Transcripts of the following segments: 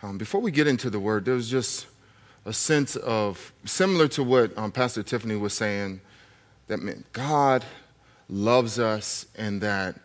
Um, before we get into the word, there's just a sense of, similar to what um, Pastor Tiffany was saying, that meant God loves us and that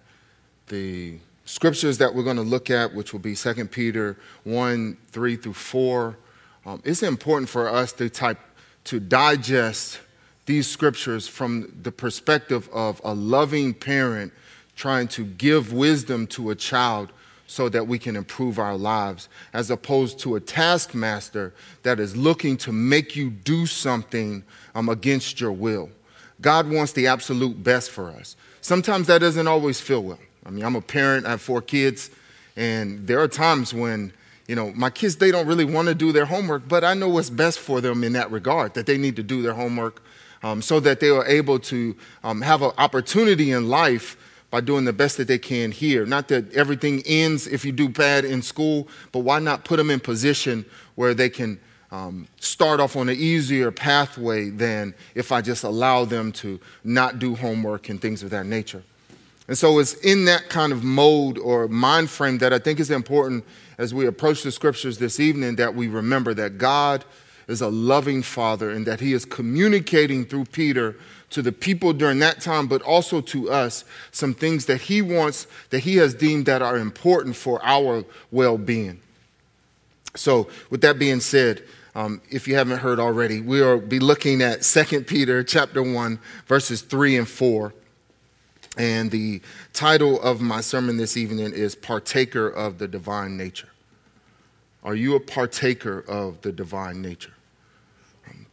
the scriptures that we're going to look at, which will be 2 Peter 1 3 through 4, um, it's important for us to type to digest these scriptures from the perspective of a loving parent trying to give wisdom to a child so that we can improve our lives, as opposed to a taskmaster that is looking to make you do something um, against your will. God wants the absolute best for us. Sometimes that doesn't always feel well. I mean, I'm a parent, I have four kids, and there are times when you know, my kids, they don't really want to do their homework, but I know what's best for them in that regard, that they need to do their homework um, so that they are able to um, have an opportunity in life by doing the best that they can here. Not that everything ends if you do bad in school, but why not put them in position where they can um, start off on an easier pathway than if I just allow them to not do homework and things of that nature. And so it's in that kind of mode or mind frame that I think is important as we approach the scriptures this evening that we remember that God is a loving father and that he is communicating through Peter to the people during that time, but also to us, some things that he wants, that he has deemed that are important for our well being. So, with that being said, um, if you haven't heard already, we will be looking at 2 Peter chapter 1, verses 3 and 4. And the title of my sermon this evening is Partaker of the Divine Nature. Are you a partaker of the divine nature?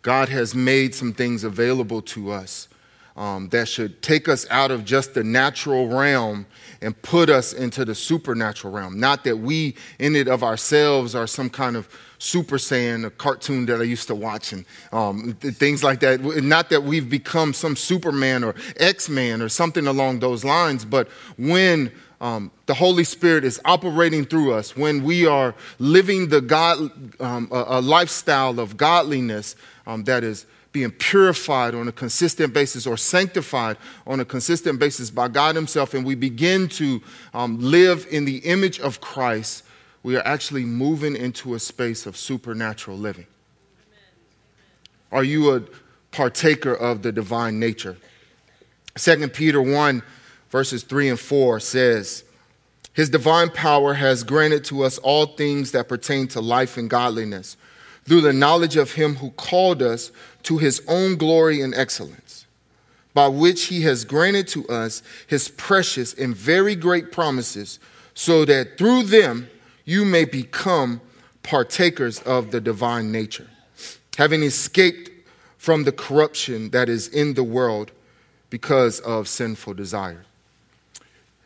God has made some things available to us um, that should take us out of just the natural realm and put us into the supernatural realm. Not that we, in it of ourselves, are some kind of Super Saiyan, a cartoon that I used to watch, and um, things like that. Not that we've become some Superman or X Man or something along those lines, but when um, the Holy Spirit is operating through us, when we are living the God, um, a, a, lifestyle of godliness um, that is being purified on a consistent basis or sanctified on a consistent basis by God Himself, and we begin to um, live in the image of Christ, we are actually moving into a space of supernatural living. Are you a partaker of the divine nature? 2 Peter 1, verses 3 and 4 says, His divine power has granted to us all things that pertain to life and godliness through the knowledge of Him who called us to His own glory and excellence, by which He has granted to us His precious and very great promises, so that through them, you may become partakers of the divine nature, having escaped from the corruption that is in the world because of sinful desire.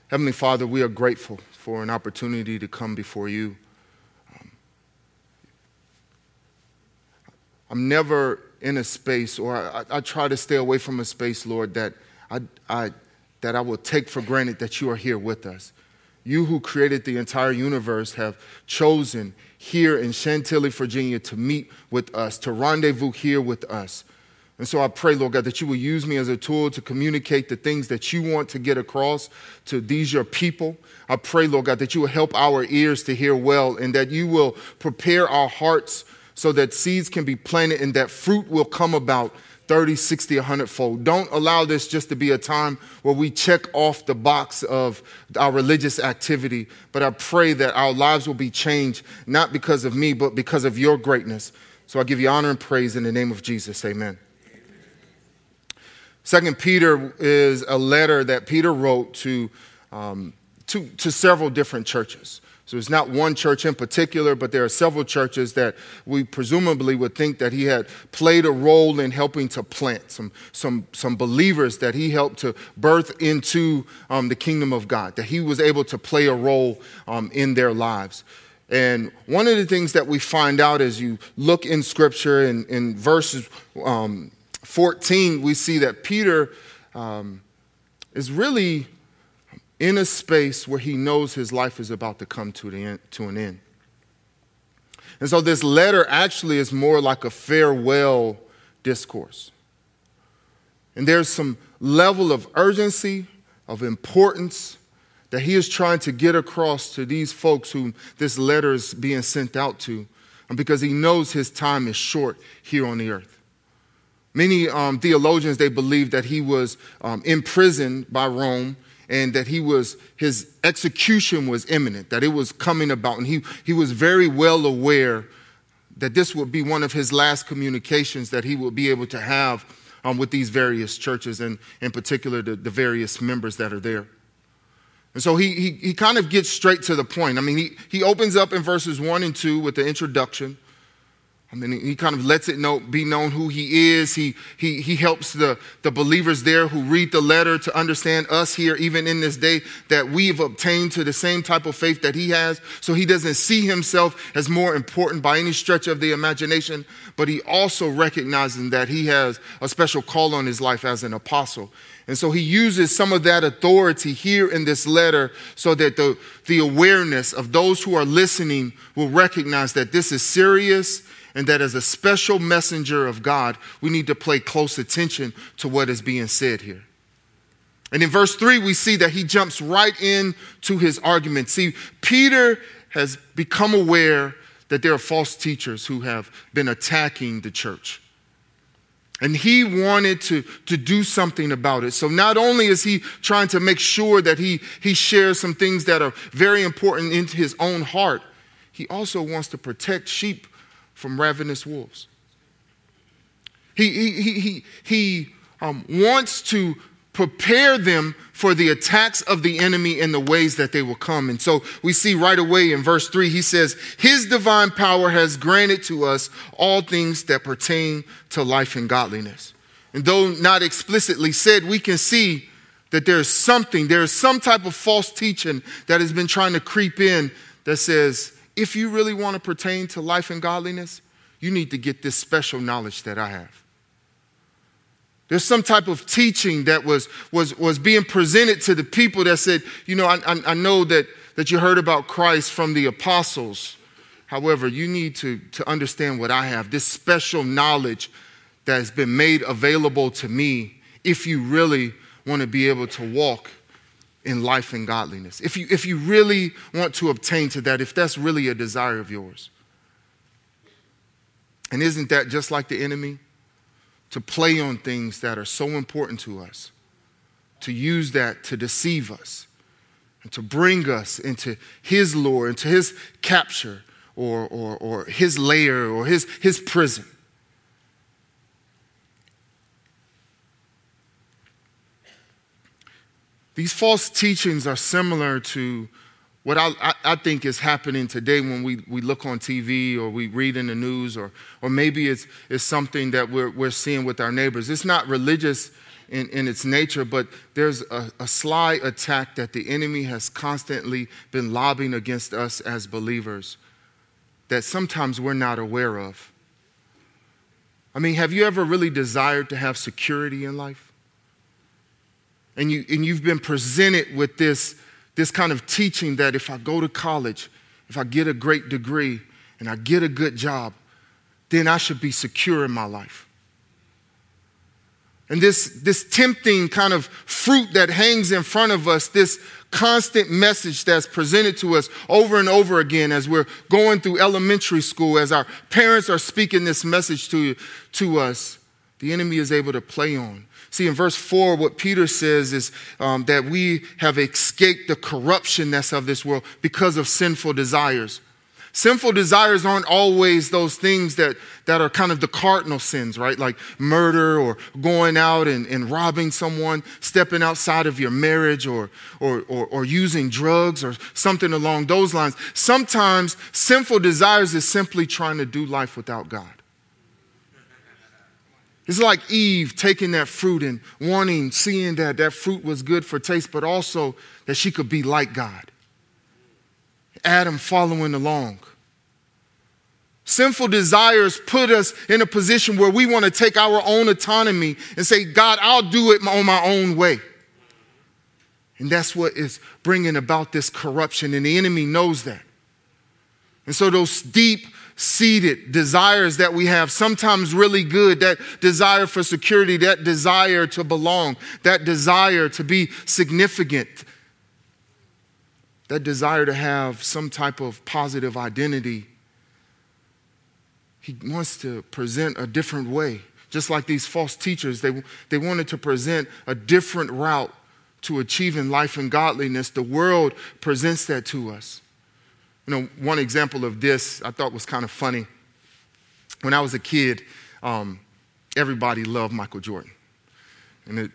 Heavenly Father, we are grateful for an opportunity to come before you. I'm never in a space, or I, I, try to stay away from a space, Lord, that I, I, that I will take for granted that you are here with us. You who created the entire universe have chosen here in Chantilly, Virginia to meet with us, to rendezvous here with us. And so I pray, Lord God, that you will use me as a tool to communicate the things that you want to get across to these your people. I pray, Lord God, that you will help our ears to hear well and that you will prepare our hearts so that seeds can be planted and that fruit will come about 30, 60, 100 fold. Don't allow this just to be a time where we check off the box of our religious activity, but I pray that our lives will be changed, not because of me, but because of your greatness. So I give you honor and praise in the name of Jesus. Amen. Second Peter is a letter that Peter wrote to, um, to, to several different churches. So it's not one church in particular, but there are several churches that we presumably would think that he had played a role in helping to plant, some, some, some believers that he helped to birth into um, the kingdom of God, that he was able to play a role um, in their lives. And one of the things that we find out as you look in scripture in, in verses um, 14, we see that Peter um, is really in a space where he knows his life is about to come to, the end, to an end. And so this letter actually is more like a farewell discourse. And there's some level of urgency, of importance that he is trying to get across to these folks whom this letter is being sent out to, because he knows his time is short here on the earth. Many um, theologians they believe that he was um, imprisoned by Rome and that he was his execution was imminent, that it was coming about, and he he was very well aware that this would be one of his last communications that he would be able to have um, with these various churches, and in particular the, the various members that are there. And so he, he, he kind of gets straight to the point. I mean, he, he opens up in verses 1 and 2 with the introduction. I mean, he kind of lets it know, be known who he is. He, he, he helps the, the believers there who read the letter to understand us here, even in this day, that we've obtained to the same type of faith that he has. So he doesn't see himself as more important by any stretch of the imagination, but he also recognizes that he has a special call on his life as an apostle. And so he uses some of that authority here in this letter so that the, the awareness of those who are listening will recognize that this is serious and that as a special messenger of God, we need to pay close attention to what is being said here. And in verse 3, we see that he jumps right into his argument. See, Peter has become aware that there are false teachers who have been attacking the church. And he wanted to, to do something about it. So not only is he trying to make sure that he, he shares some things that are very important into his own heart, he also wants to protect sheep from ravenous wolves. He, he, he, he, he um, wants to prepare them for the attacks of the enemy in the ways that they will come. And so we see right away in verse 3, he says, His divine power has granted to us all things that pertain to life and godliness. And though not explicitly said, we can see that there's something, there's some type of false teaching that has been trying to creep in that says, if you really want to pertain to life and godliness, you need to get this special knowledge that I have. There's some type of teaching that was, was, was being presented to the people that said, you know, I, I, I know that, that you heard about Christ from the apostles. However, you need to, to understand what I have, this special knowledge that has been made available to me if you really want to be able to walk in life and godliness. If you, if you really want to obtain to that, if that's really a desire of yours. And isn't that just like the enemy? To play on things that are so important to us, to use that to deceive us, and to bring us into his lure, into his capture, or, or, or his lair, or his, his prison. These false teachings are similar to what I, I, think is happening today when we, we look on TV or we read in the news, or, or maybe it's, it's something that we're, we're seeing with our neighbors. It's not religious in, in its nature, but there's a, a sly attack that the enemy has constantly been lobbying against us as believers that sometimes we're not aware of. I mean, have you ever really desired to have security in life? And, you, and you've been presented with this, this kind of teaching that if I go to college, if I get a great degree, and I get a good job, then I should be secure in my life. And this, this tempting kind of fruit that hangs in front of us, this constant message that's presented to us over and over again as we're going through elementary school, as our parents are speaking this message to, to us, the enemy is able to play on. See, in verse 4, what Peter says is um, that we have escaped the corruption that's of this world because of sinful desires. Sinful desires aren't always those things that, that are kind of the cardinal sins, right? Like murder or going out and, and robbing someone, stepping outside of your marriage or, or, or, or using drugs or something along those lines. Sometimes sinful desires is simply trying to do life without God. It's like Eve taking that fruit and wanting, seeing that that fruit was good for taste, but also that she could be like God. Adam following along. Sinful desires put us in a position where we want to take our own autonomy and say, God, I'll do it on my own way. And that's what is bringing about this corruption, and the enemy knows that. And so, those deep seated desires that we have, sometimes really good, that desire for security, that desire to belong, that desire to be significant. that desire to have some type of positive identity, he wants to present a different way. Just like these false teachers, they, they wanted to present a different route to achieving life and godliness. The world presents that to us. You know, one example of this I thought was kind of funny. When I was a kid, um, everybody loved Michael Jordan. And it,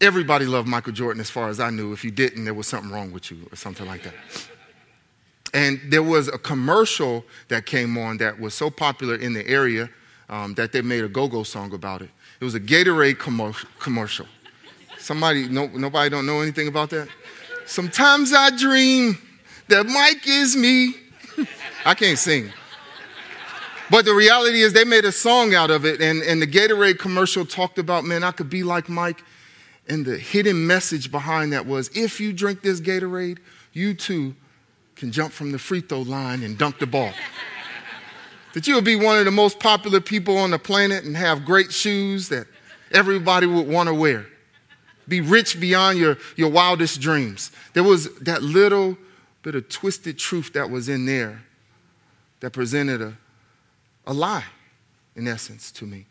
everybody loved Michael Jordan as far as I knew. If you didn't, there was something wrong with you or something like that. And there was a commercial that came on that was so popular in the area um, that they made a go go song about it. It was a Gatorade commercial. Somebody, no, nobody don't know anything about that? Sometimes I dream that Mike is me. I can't sing. But the reality is, they made a song out of it, and, and the Gatorade commercial talked about, man, I could be like Mike. And the hidden message behind that was if you drink this Gatorade, you too can jump from the free throw line and dunk the ball. that you would be one of the most popular people on the planet and have great shoes that everybody would want to wear. Be rich beyond your, your wildest dreams. There was that little bit of twisted truth that was in there that presented a, a lie, in essence, to me.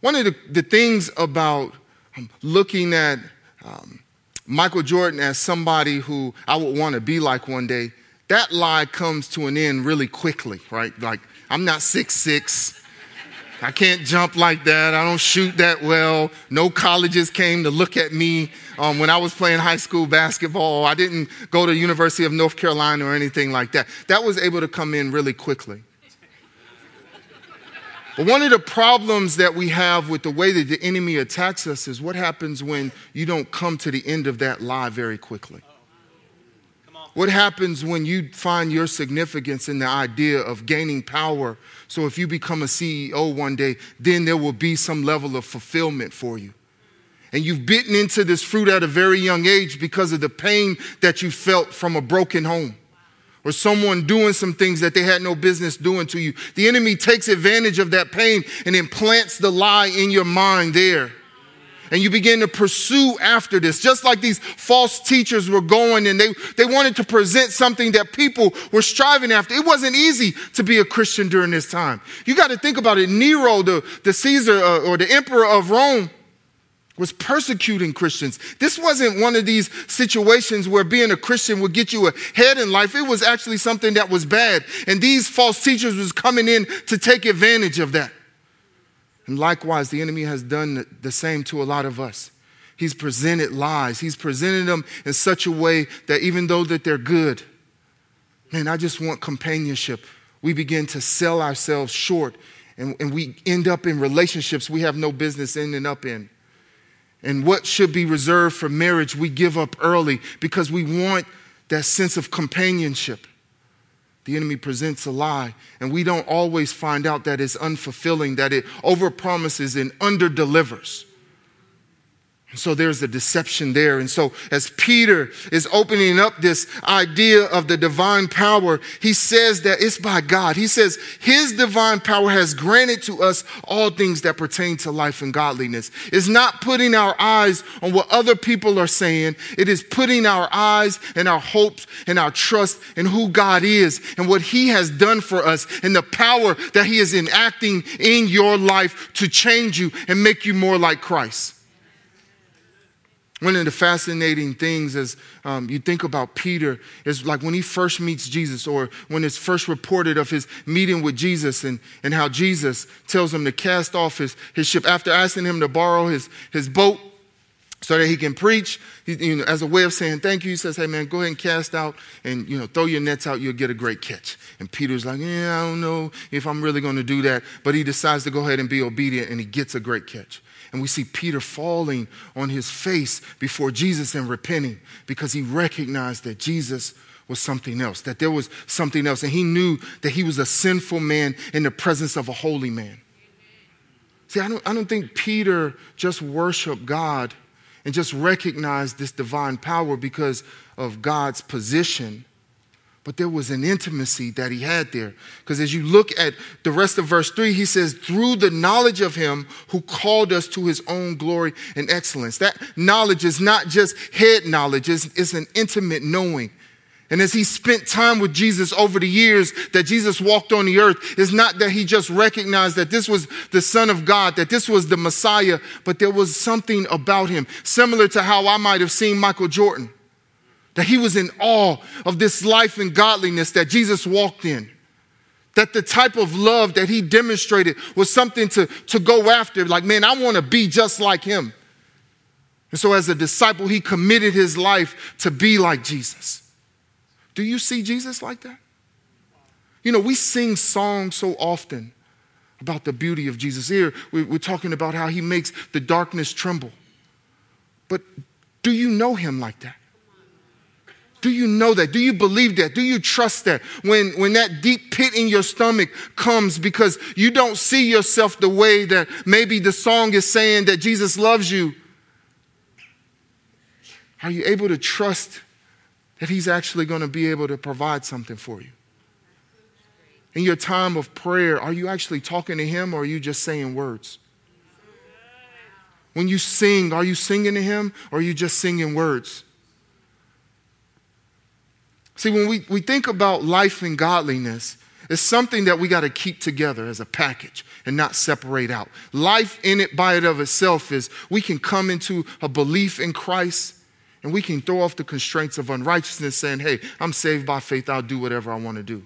One of the, the things about um, looking at um, Michael Jordan as somebody who I would want to be like one day, that lie comes to an end really quickly, right? Like, I'm not six six. I can't jump like that. I don't shoot that well. No colleges came to look at me um, when I was playing high school basketball. I didn't go to University of North Carolina or anything like that. That was able to come in really quickly. But one of the problems that we have with the way that the enemy attacks us is what happens when you don't come to the end of that lie very quickly. What happens when you find your significance in the idea of gaining power? So, if you become a CEO one day, then there will be some level of fulfillment for you. And you've bitten into this fruit at a very young age because of the pain that you felt from a broken home or someone doing some things that they had no business doing to you. The enemy takes advantage of that pain and implants the lie in your mind there. And you begin to pursue after this, just like these false teachers were going and they, they wanted to present something that people were striving after. It wasn't easy to be a Christian during this time. You got to think about it. Nero, the, the Caesar uh, or the emperor of Rome, was persecuting Christians. This wasn't one of these situations where being a Christian would get you ahead in life. It was actually something that was bad. And these false teachers was coming in to take advantage of that. And likewise, the enemy has done the same to a lot of us. He's presented lies. He's presented them in such a way that even though that they're good, man, I just want companionship. We begin to sell ourselves short and, and we end up in relationships we have no business ending up in. And what should be reserved for marriage, we give up early because we want that sense of companionship. The enemy presents a lie, and we don't always find out that it's unfulfilling, that it overpromises and underdelivers. So there's a deception there. And so as Peter is opening up this idea of the divine power, he says that it's by God. He says his divine power has granted to us all things that pertain to life and godliness. It's not putting our eyes on what other people are saying. It is putting our eyes and our hopes and our trust in who God is and what he has done for us and the power that he is enacting in your life to change you and make you more like Christ. One of the fascinating things as um, you think about Peter is like when he first meets Jesus, or when it's first reported of his meeting with Jesus and, and how Jesus tells him to cast off his, his ship after asking him to borrow his, his boat so that he can preach. He, you know, as a way of saying thank you, he says, Hey man, go ahead and cast out and you know, throw your nets out, you'll get a great catch. And Peter's like, Yeah, I don't know if I'm really going to do that. But he decides to go ahead and be obedient and he gets a great catch. And we see Peter falling on his face before Jesus and repenting because he recognized that Jesus was something else, that there was something else. And he knew that he was a sinful man in the presence of a holy man. See, I don't, I don't think Peter just worshiped God and just recognized this divine power because of God's position, but there was an intimacy that he had there. Because as you look at the rest of verse 3, he says, through the knowledge of him who called us to his own glory and excellence. That knowledge is not just head knowledge, it's, it's an intimate knowing. And as he spent time with Jesus over the years that Jesus walked on the earth, it's not that he just recognized that this was the Son of God, that this was the Messiah, but there was something about him, similar to how I might have seen Michael Jordan that he was in awe of this life and godliness that Jesus walked in. That the type of love that he demonstrated was something to, to go after. Like, man, I want to be just like him. And so, as a disciple, he committed his life to be like Jesus. Do you see Jesus like that? You know, we sing songs so often about the beauty of Jesus. Here, we're talking about how he makes the darkness tremble. But do you know him like that? Do you know that? Do you believe that? Do you trust that? When, when that deep pit in your stomach comes because you don't see yourself the way that maybe the song is saying that Jesus loves you, are you able to trust that He's actually going to be able to provide something for you? In your time of prayer, are you actually talking to Him or are you just saying words? When you sing, are you singing to Him or are you just singing words? See, when we, we think about life and godliness, it's something that we got to keep together as a package and not separate out. Life in it by it of itself is we can come into a belief in Christ and we can throw off the constraints of unrighteousness saying, hey, I'm saved by faith, I'll do whatever I want to do.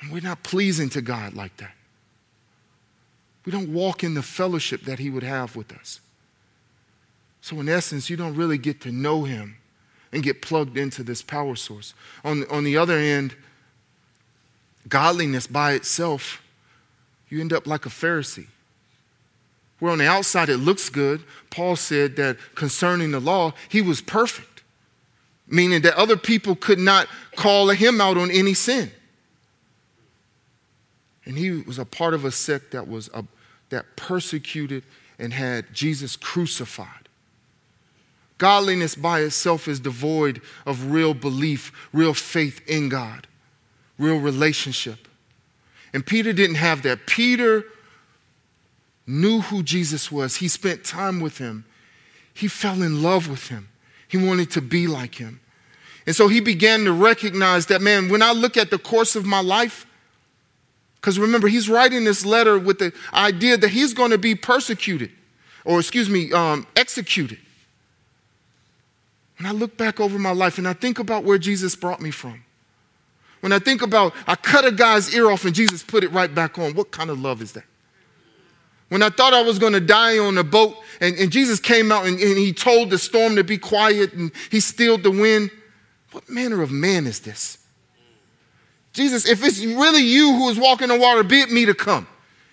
And we're not pleasing to God like that. We don't walk in the fellowship that He would have with us. So, in essence, you don't really get to know Him and get plugged into this power source. On, on the other end, godliness by itself, you end up like a Pharisee. Where on the outside it looks good, Paul said that concerning the law, he was perfect, meaning that other people could not call him out on any sin. And he was a part of a sect that was a, that persecuted and had Jesus crucified. Godliness by itself is devoid of real belief, real faith in God, real relationship. And Peter didn't have that. Peter knew who Jesus was, he spent time with him, he fell in love with him, he wanted to be like him. And so he began to recognize that, man, when I look at the course of my life, because remember, he's writing this letter with the idea that he's going to be persecuted, or excuse me, um, executed. When I look back over my life and I think about where Jesus brought me from, when I think about I cut a guy's ear off and Jesus put it right back on, what kind of love is that? When I thought I was going to die on a boat and, and Jesus came out and, and he told the storm to be quiet and he stilled the wind, what manner of man is this? Jesus, if it's really you who is walking on water, bid me to come.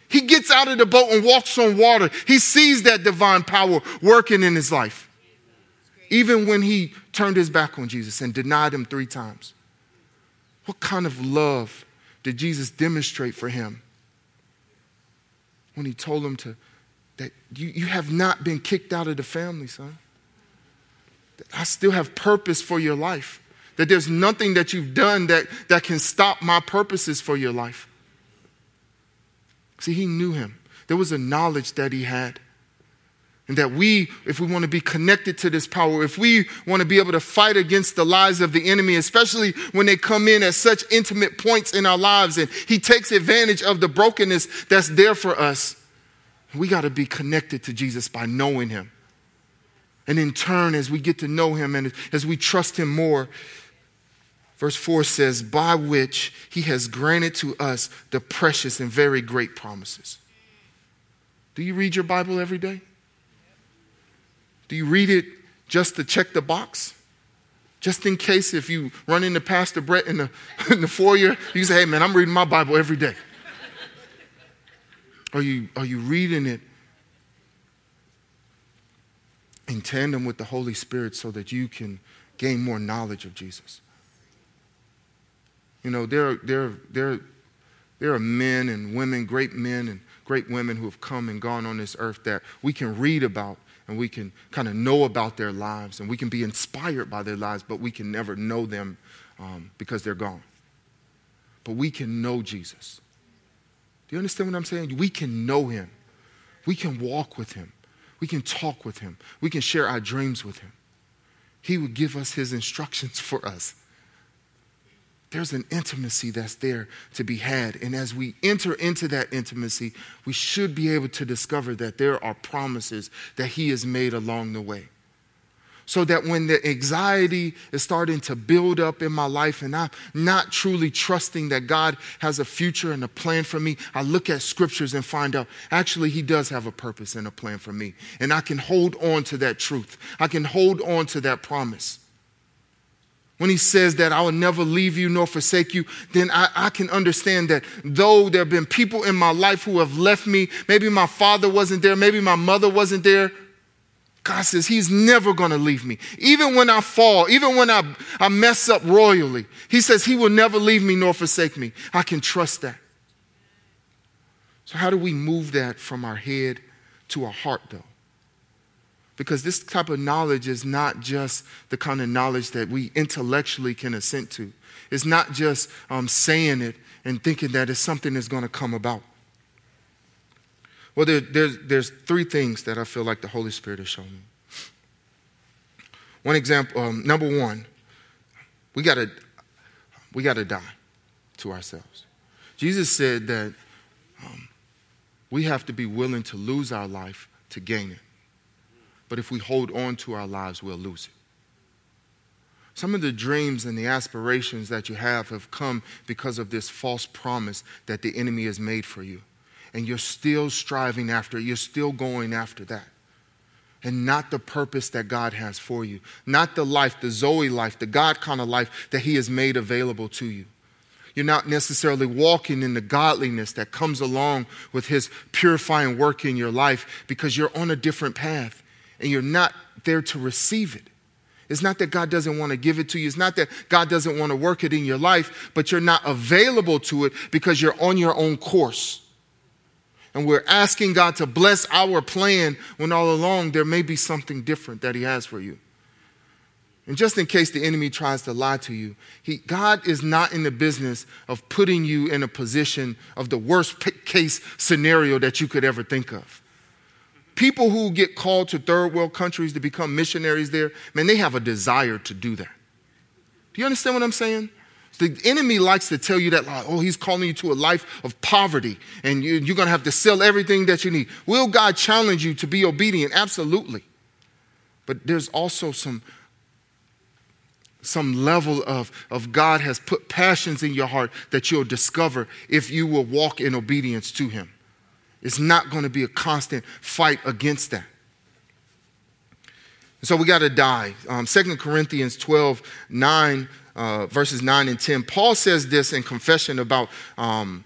He gets out of the boat and walks on water. He sees that divine power working in his life even when he turned his back on Jesus and denied him three times? What kind of love did Jesus demonstrate for him when he told him to, that you, you have not been kicked out of the family, son? That I still have purpose for your life. That there's nothing that you've done that, that can stop my purposes for your life. See, he knew him. There was a knowledge that he had. And that we, if we want to be connected to this power, if we want to be able to fight against the lies of the enemy, especially when they come in at such intimate points in our lives and he takes advantage of the brokenness that's there for us, we got to be connected to Jesus by knowing him. And in turn, as we get to know him and as we trust him more, verse 4 says, by which he has granted to us the precious and very great promises. Do you read your Bible every day? Do you read it just to check the box? Just in case if you run into Pastor Brett in the, in the foyer, you say, hey man, I'm reading my Bible every day. Are you, are you reading it in tandem with the Holy Spirit so that you can gain more knowledge of Jesus? You know, there, there, there, there are men and women, great men and great women who have come and gone on this earth that we can read about and we can kind of know about their lives and we can be inspired by their lives, but we can never know them um, because they're gone. But we can know Jesus. Do you understand what I'm saying? We can know him. We can walk with him. We can talk with him. We can share our dreams with him. He would give us his instructions for us. There's an intimacy that's there to be had. And as we enter into that intimacy, we should be able to discover that there are promises that he has made along the way so that when the anxiety is starting to build up in my life and I'm not truly trusting that God has a future and a plan for me, I look at scriptures and find out actually He does have a purpose and a plan for me. And I can hold on to that truth, I can hold on to that promise. When he says that I will never leave you nor forsake you, then I, I, can understand that though there have been people in my life who have left me, maybe my father wasn't there, maybe my mother wasn't there, God says He's never going to leave me. Even when I fall, even when I, I mess up royally, He says He will never leave me nor forsake me. I can trust that. So, how do we move that from our head to our heart, though? Because this type of knowledge is not just the kind of knowledge that we intellectually can assent to. It's not just um, saying it and thinking that it's something that's going to come about. Well, there, there's, there's three things that I feel like the Holy Spirit has shown me. One example, um, number one, we gotta, we gotta die to ourselves. Jesus said that um, we have to be willing to lose our life to gain it. But if we hold on to our lives, we'll lose it. Some of the dreams and the aspirations that you have have come because of this false promise that the enemy has made for you and you're still striving after it, you're still going after that. And not the purpose that God has for you, not the life, the Zoe life, the God kind of life that He has made available to you. You're not necessarily walking in the godliness that comes along with His purifying work in your life because you're on a different path and you're not there to receive it. It's not that God doesn't want to give it to you. It's not that God doesn't want to work it in your life, but you're not available to it because you're on your own course and we're asking God to bless our plan when all along there may be something different that He has for you. And just in case the enemy tries to lie to you, he, God is not in the business of putting you in a position of the worst case scenario that you could ever think of. People who get called to third world countries to become missionaries there, man, they have a desire to do that. Do you understand what I'm saying? The enemy likes to tell you that, oh, he's calling you to a life of poverty and you, are going to have to sell everything that you need. Will God challenge you to be obedient? Absolutely. But there's also some, some level of, of God has put passions in your heart that you'll discover if you will walk in obedience to Him. It's not going to be a constant fight against that. So we got to die. Um, 2 Corinthians 12 9 uh, verses 9 and 10. Paul says this in confession about, um,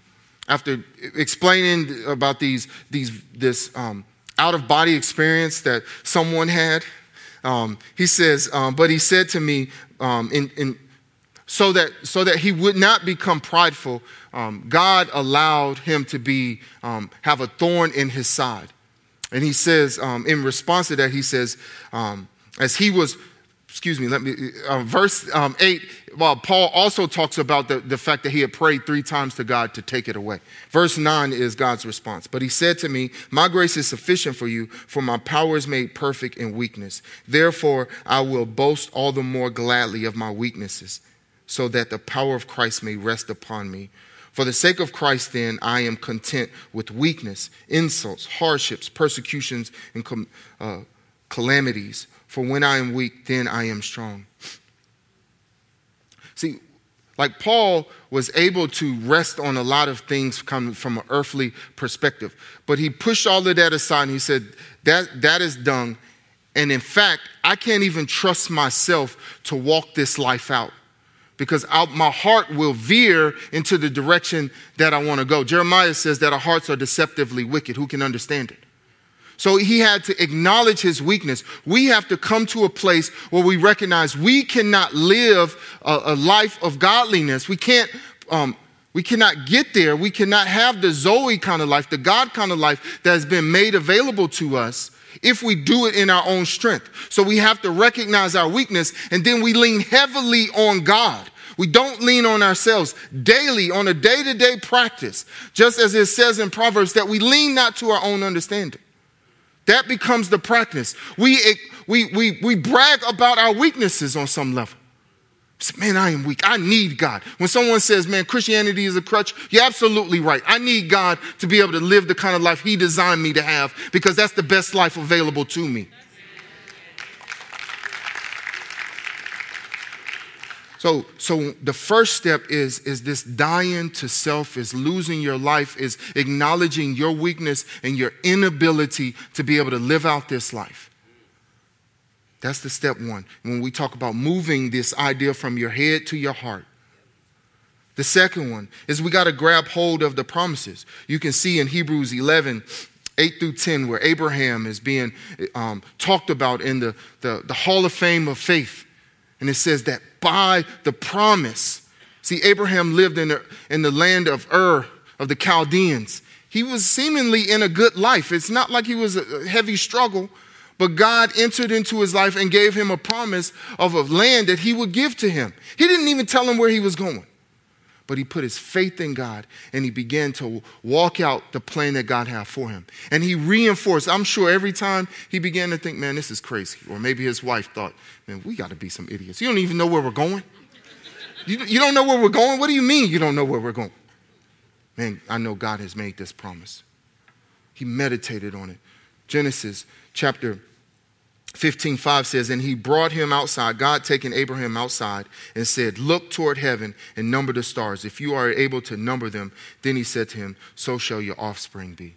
after explaining about these, these, this um, out of body experience that someone had. Um, he says, um, but he said to me, um, in, in, so, that, so that he would not become prideful, um, God allowed him to be, have a thorn in his side. And he says, in response to that, he says, as he was excuse me, let me, uh, verse um, 8, well, Paul also talks about the, the fact that he had prayed three times to God to take it away. Verse 9 is God's response. But he said to me, My grace is sufficient for you, for my power is made perfect in weakness. Therefore, I will boast all the more gladly of my weaknesses, so that the power of Christ may rest upon me. For the sake of Christ, then, I am content with weakness, insults, hardships, persecutions, and com- uh, calamities. For when I am weak, then I am strong. See, like Paul was able to rest on a lot of things coming from an earthly perspective, but he pushed all of that aside and he said, that, that is done. And in fact, I can't even trust myself to walk this life out because I, my heart will veer into the direction that I want to go. Jeremiah says that our hearts are deceptively wicked. Who can understand it? So he had to acknowledge his weakness. We have to come to a place where we recognize we cannot live a, a life of godliness. We can't, um, we cannot get there. We cannot have the Zoe kind of life, the God kind of life that has been made available to us if we do it in our own strength. So we have to recognize our weakness and then we lean heavily on God. We don't lean on ourselves daily on a day to day practice, just as it says in Proverbs that we lean not to our own understanding. That becomes the practice. We, we, we, we brag about our weaknesses on some level. Man, I am weak. I need God. When someone says, man, Christianity is a crutch, you're absolutely right. I need God to be able to live the kind of life He designed me to have because that's the best life available to me. So, so the first step is, is this dying to self, is losing your life, is acknowledging your weakness and your inability to be able to live out this life. That's the step one. When we talk about moving this idea from your head to your heart. The second one is we got to grab hold of the promises. You can see in Hebrews 11, 8 through 10, where Abraham is being um, talked about in the, the, the Hall of Fame of faith. And it says that by the promise, see, Abraham lived in the, in the land of Ur, of the Chaldeans. He was seemingly in a good life. It's not like he was a heavy struggle, but God entered into his life and gave him a promise of a land that he would give to him. He didn't even tell him where he was going. But he put his faith in God and he began to walk out the plan that God had for him. And he reinforced, I'm sure every time he began to think, man, this is crazy. Or maybe his wife thought, man, we got to be some idiots. You don't even know where we're going. You, you don't know where we're going? What do you mean you don't know where we're going? Man, I know God has made this promise. He meditated on it. Genesis chapter 15 5 says, And he brought him outside, God taking Abraham outside, and said, Look toward heaven and number the stars. If you are able to number them, then he said to him, So shall your offspring be.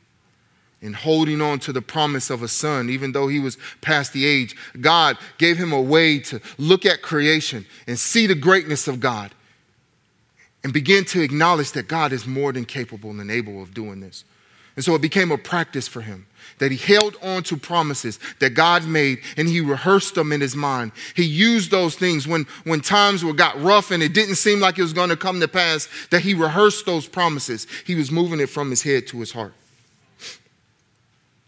And holding on to the promise of a son, even though he was past the age, God gave him a way to look at creation and see the greatness of God and begin to acknowledge that God is more than capable and able of doing this. And so it became a practice for him that he held on to promises that God made and he rehearsed them in his mind. He used those things when, when times were got rough and it didn't seem like it was going to come to pass, that he rehearsed those promises. He was moving it from his head to his heart.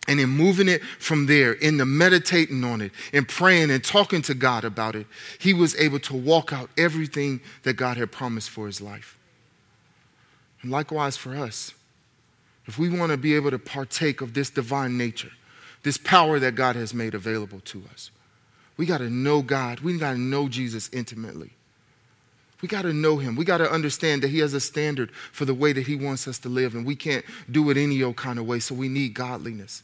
And in moving it from there, in the meditating on it, and praying and talking to God about it, he was able to walk out everything that God had promised for his life. And likewise for us if we want to be able to partake of this divine nature, this power that God has made available to us, we got to know God. We got to know Jesus intimately. We got to know him. We got to understand that he has a standard for the way that he wants us to live, and we can't do it any old kind of way, so we need godliness.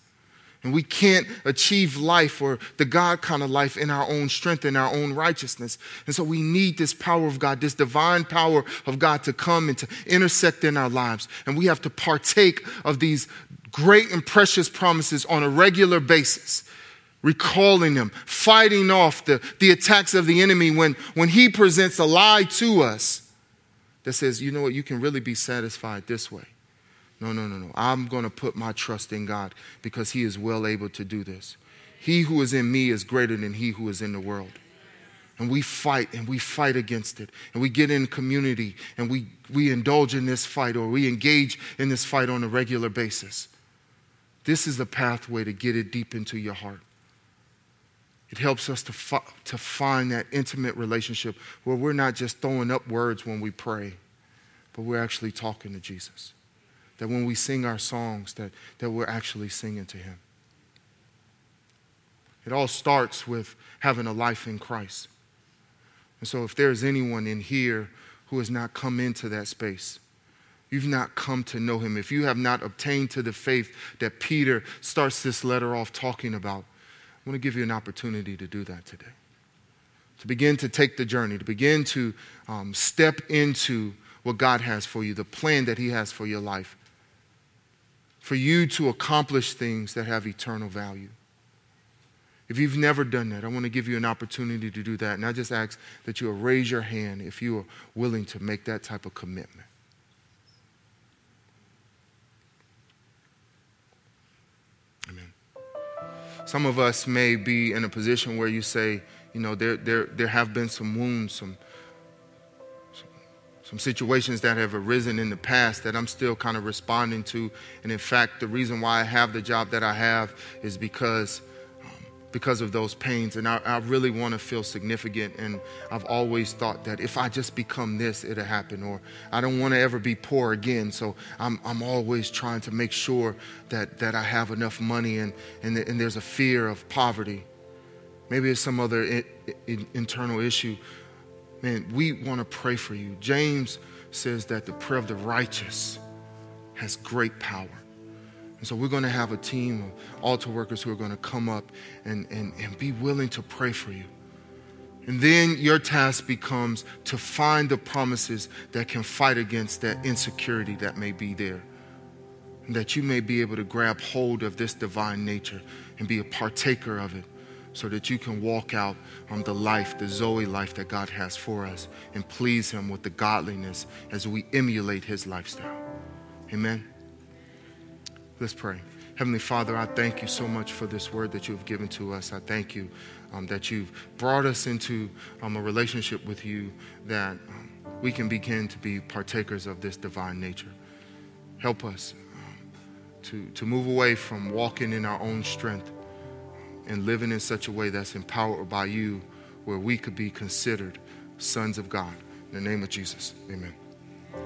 And we can't achieve life or the God kind of life in our own strength, in our own righteousness. And so we need this power of God, this divine power of God to come and to intersect in our lives. And we have to partake of these great and precious promises on a regular basis recalling them, fighting off the, the attacks of the enemy when, when he presents a lie to us that says, you know what, you can really be satisfied this way. No, no, no, no. I'm going to put my trust in God because He is well able to do this. He who is in me is greater than he who is in the world. And we fight and we fight against it. And we get in community and we, we indulge in this fight or we engage in this fight on a regular basis. This is the pathway to get it deep into your heart. It helps us to, fi- to find that intimate relationship where we're not just throwing up words when we pray, but we're actually talking to Jesus that when we sing our songs that, that we're actually singing to him. It all starts with having a life in christ. And so if there's anyone in here who has not come into that space you've not come to know him. If you have not obtained to the faith that peter starts this letter off talking about i want to give you an opportunity to do that today. To begin to take the journey to begin to um, step into what god has for you the plan that he has for your life for you to accomplish things that have eternal value. If you've never done that, I want to give you an opportunity to do that. And I just ask that you raise your hand if you are willing to make that type of commitment. Amen. Some of us may be in a position where you say, you know, there, there, there have been some wounds, some some situations that have arisen in the past that I'm still kind of responding to. And in fact, the reason why I have the job that I have is because um, because of those pains. And I, I really want to feel significant. And I've always thought that if I just become this, it'll happen. Or I don't want to ever be poor again. So I'm, I'm always trying to make sure that, that I have enough money and, and, and there's a fear of poverty. Maybe it's some other in, in, internal issue. Man, we want to pray for you. James says that the prayer of the righteous has great power. And so we're going to have a team of altar workers who are going to come up and, and, and be willing to pray for you. And then your task becomes to find the promises that can fight against that insecurity that may be there. And that you may be able to grab hold of this divine nature and be a partaker of it so that you can walk out on the life, the Zoe life that God has for us and please Him with the godliness as we emulate His lifestyle. Amen. Let's pray. Heavenly Father, I thank you so much for this word that you have given to us. I thank you um, that you've brought us into um, a relationship with you that um, we can begin to be partakers of this divine nature. Help us um, to, to move away from walking in our own strength and living in such a way that's empowered by you, where we could be considered sons of God. In the name of Jesus, amen.